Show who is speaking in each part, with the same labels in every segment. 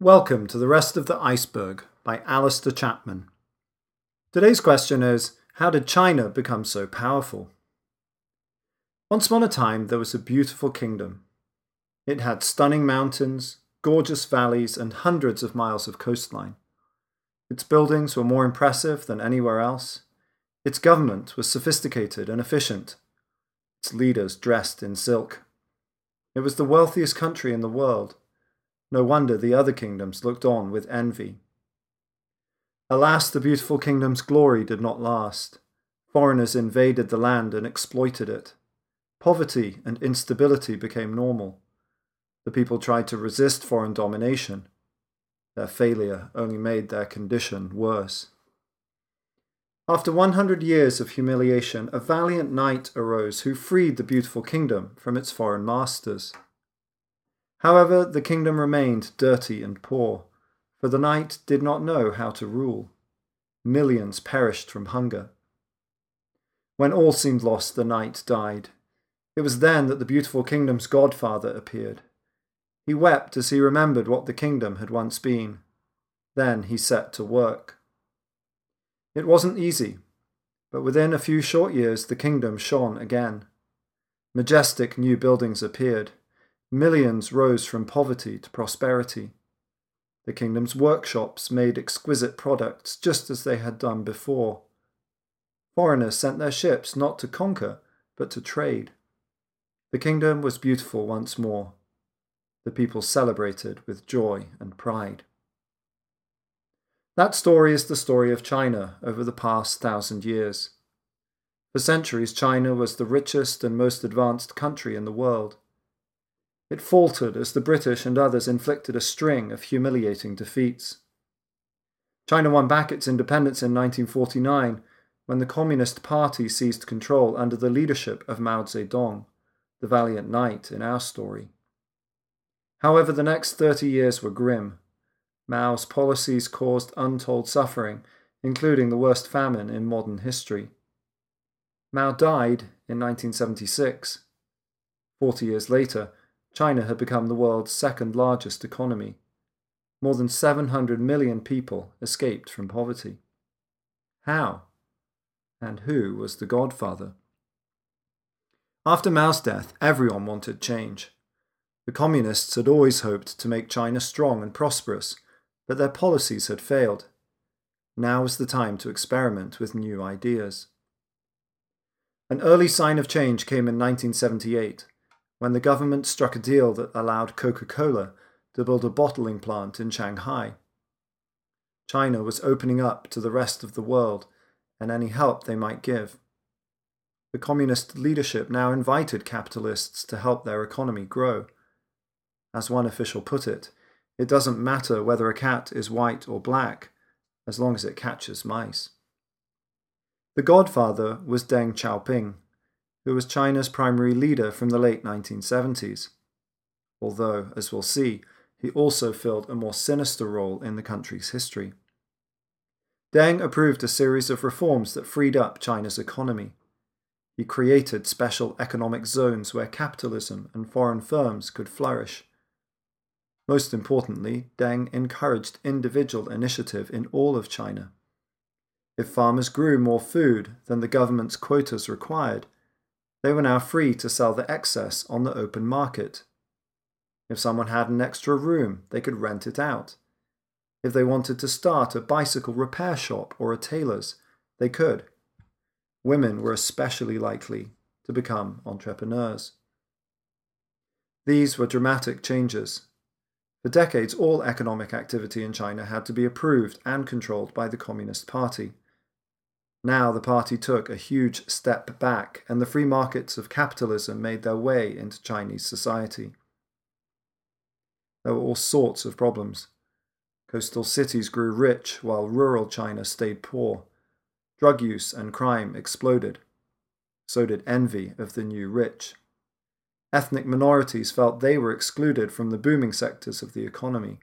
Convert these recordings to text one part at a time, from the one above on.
Speaker 1: Welcome to The Rest of the Iceberg by Alistair Chapman. Today's question is How did China become so powerful? Once upon a time, there was a beautiful kingdom. It had stunning mountains, gorgeous valleys, and hundreds of miles of coastline. Its buildings were more impressive than anywhere else. Its government was sophisticated and efficient. Its leaders dressed in silk. It was the wealthiest country in the world no wonder the other kingdoms looked on with envy. Alas, the beautiful kingdom's glory did not last. Foreigners invaded the land and exploited it. Poverty and instability became normal. The people tried to resist foreign domination. Their failure only made their condition worse. After 100 years of humiliation, a valiant knight arose who freed the beautiful kingdom from its foreign masters. However, the kingdom remained dirty and poor, for the knight did not know how to rule. Millions perished from hunger. When all seemed lost, the knight died. It was then that the beautiful kingdom's godfather appeared. He wept as he remembered what the kingdom had once been. Then he set to work. It wasn't easy, but within a few short years the kingdom shone again. Majestic new buildings appeared. Millions rose from poverty to prosperity. The kingdom's workshops made exquisite products just as they had done before. Foreigners sent their ships not to conquer, but to trade. The kingdom was beautiful once more. The people celebrated with joy and pride. That story is the story of China over the past thousand years. For centuries, China was the richest and most advanced country in the world. It faltered as the British and others inflicted a string of humiliating defeats. China won back its independence in 1949 when the Communist Party seized control under the leadership of Mao Zedong, the valiant knight in our story. However, the next 30 years were grim. Mao's policies caused untold suffering, including the worst famine in modern history. Mao died in 1976. Forty years later, China had become the world's second largest economy. More than 700 million people escaped from poverty. How? And who was the godfather? After Mao's death, everyone wanted change. The communists had always hoped to make China strong and prosperous, but their policies had failed. Now was the time to experiment with new ideas. An early sign of change came in 1978 when the government struck a deal that allowed Coca Cola to build a bottling plant in Shanghai. China was opening up to the rest of the world and any help they might give. The communist leadership now invited capitalists to help their economy grow. As one official put it, it doesn't matter whether a cat is white or black, as long as it catches mice. The godfather was Deng Xiaoping, who was China's primary leader from the late 1970s. Although, as we'll see, he also filled a more sinister role in the country's history. Deng approved a series of reforms that freed up China's economy. He created special economic zones where capitalism and foreign firms could flourish. Most importantly, Deng encouraged individual initiative in all of China. If farmers grew more food than the government's quotas required, they were now free to sell the excess on the open market. If someone had an extra room, they could rent it out. If they wanted to start a bicycle repair shop or a tailor's, they could. Women were especially likely to become entrepreneurs. These were dramatic changes. For decades, all economic activity in China had to be approved and controlled by the Communist Party. Now the party took a huge step back, and the free markets of capitalism made their way into Chinese society. There were all sorts of problems. Coastal cities grew rich while rural China stayed poor. Drug use and crime exploded. So did envy of the new rich. Ethnic minorities felt they were excluded from the booming sectors of the economy.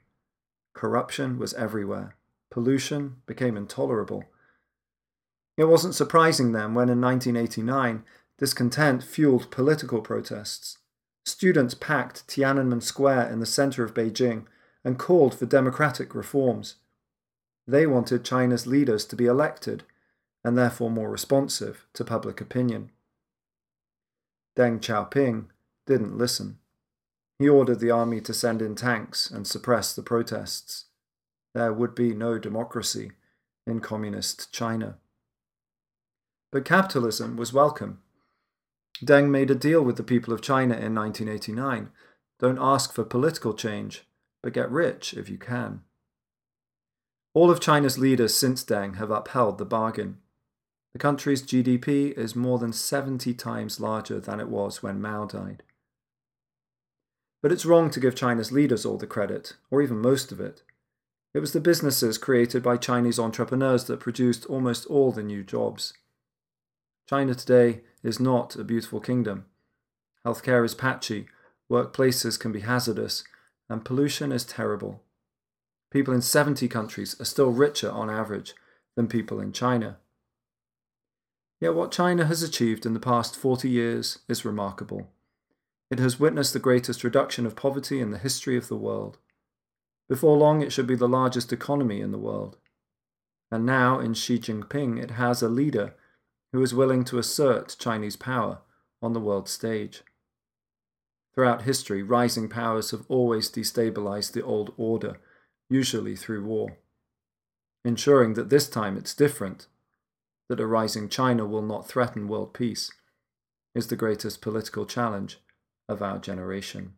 Speaker 1: Corruption was everywhere. Pollution became intolerable it wasn't surprising then when in 1989 discontent fueled political protests. Students packed Tiananmen Square in the center of Beijing and called for democratic reforms. They wanted China's leaders to be elected and therefore more responsive to public opinion. Deng Xiaoping didn't listen. He ordered the army to send in tanks and suppress the protests. There would be no democracy in communist China. But capitalism was welcome. Deng made a deal with the people of China in 1989 don't ask for political change, but get rich if you can. All of China's leaders since Deng have upheld the bargain. The country's GDP is more than 70 times larger than it was when Mao died. But it's wrong to give China's leaders all the credit, or even most of it. It was the businesses created by Chinese entrepreneurs that produced almost all the new jobs. China today is not a beautiful kingdom. Healthcare is patchy, workplaces can be hazardous, and pollution is terrible. People in 70 countries are still richer on average than people in China. Yet what China has achieved in the past 40 years is remarkable. It has witnessed the greatest reduction of poverty in the history of the world. Before long, it should be the largest economy in the world. And now, in Xi Jinping, it has a leader who is willing to assert Chinese power on the world stage. Throughout history, rising powers have always destabilized the old order, usually through war. Ensuring that this time it's different that a rising China will not threaten world peace is the greatest political challenge of our generation.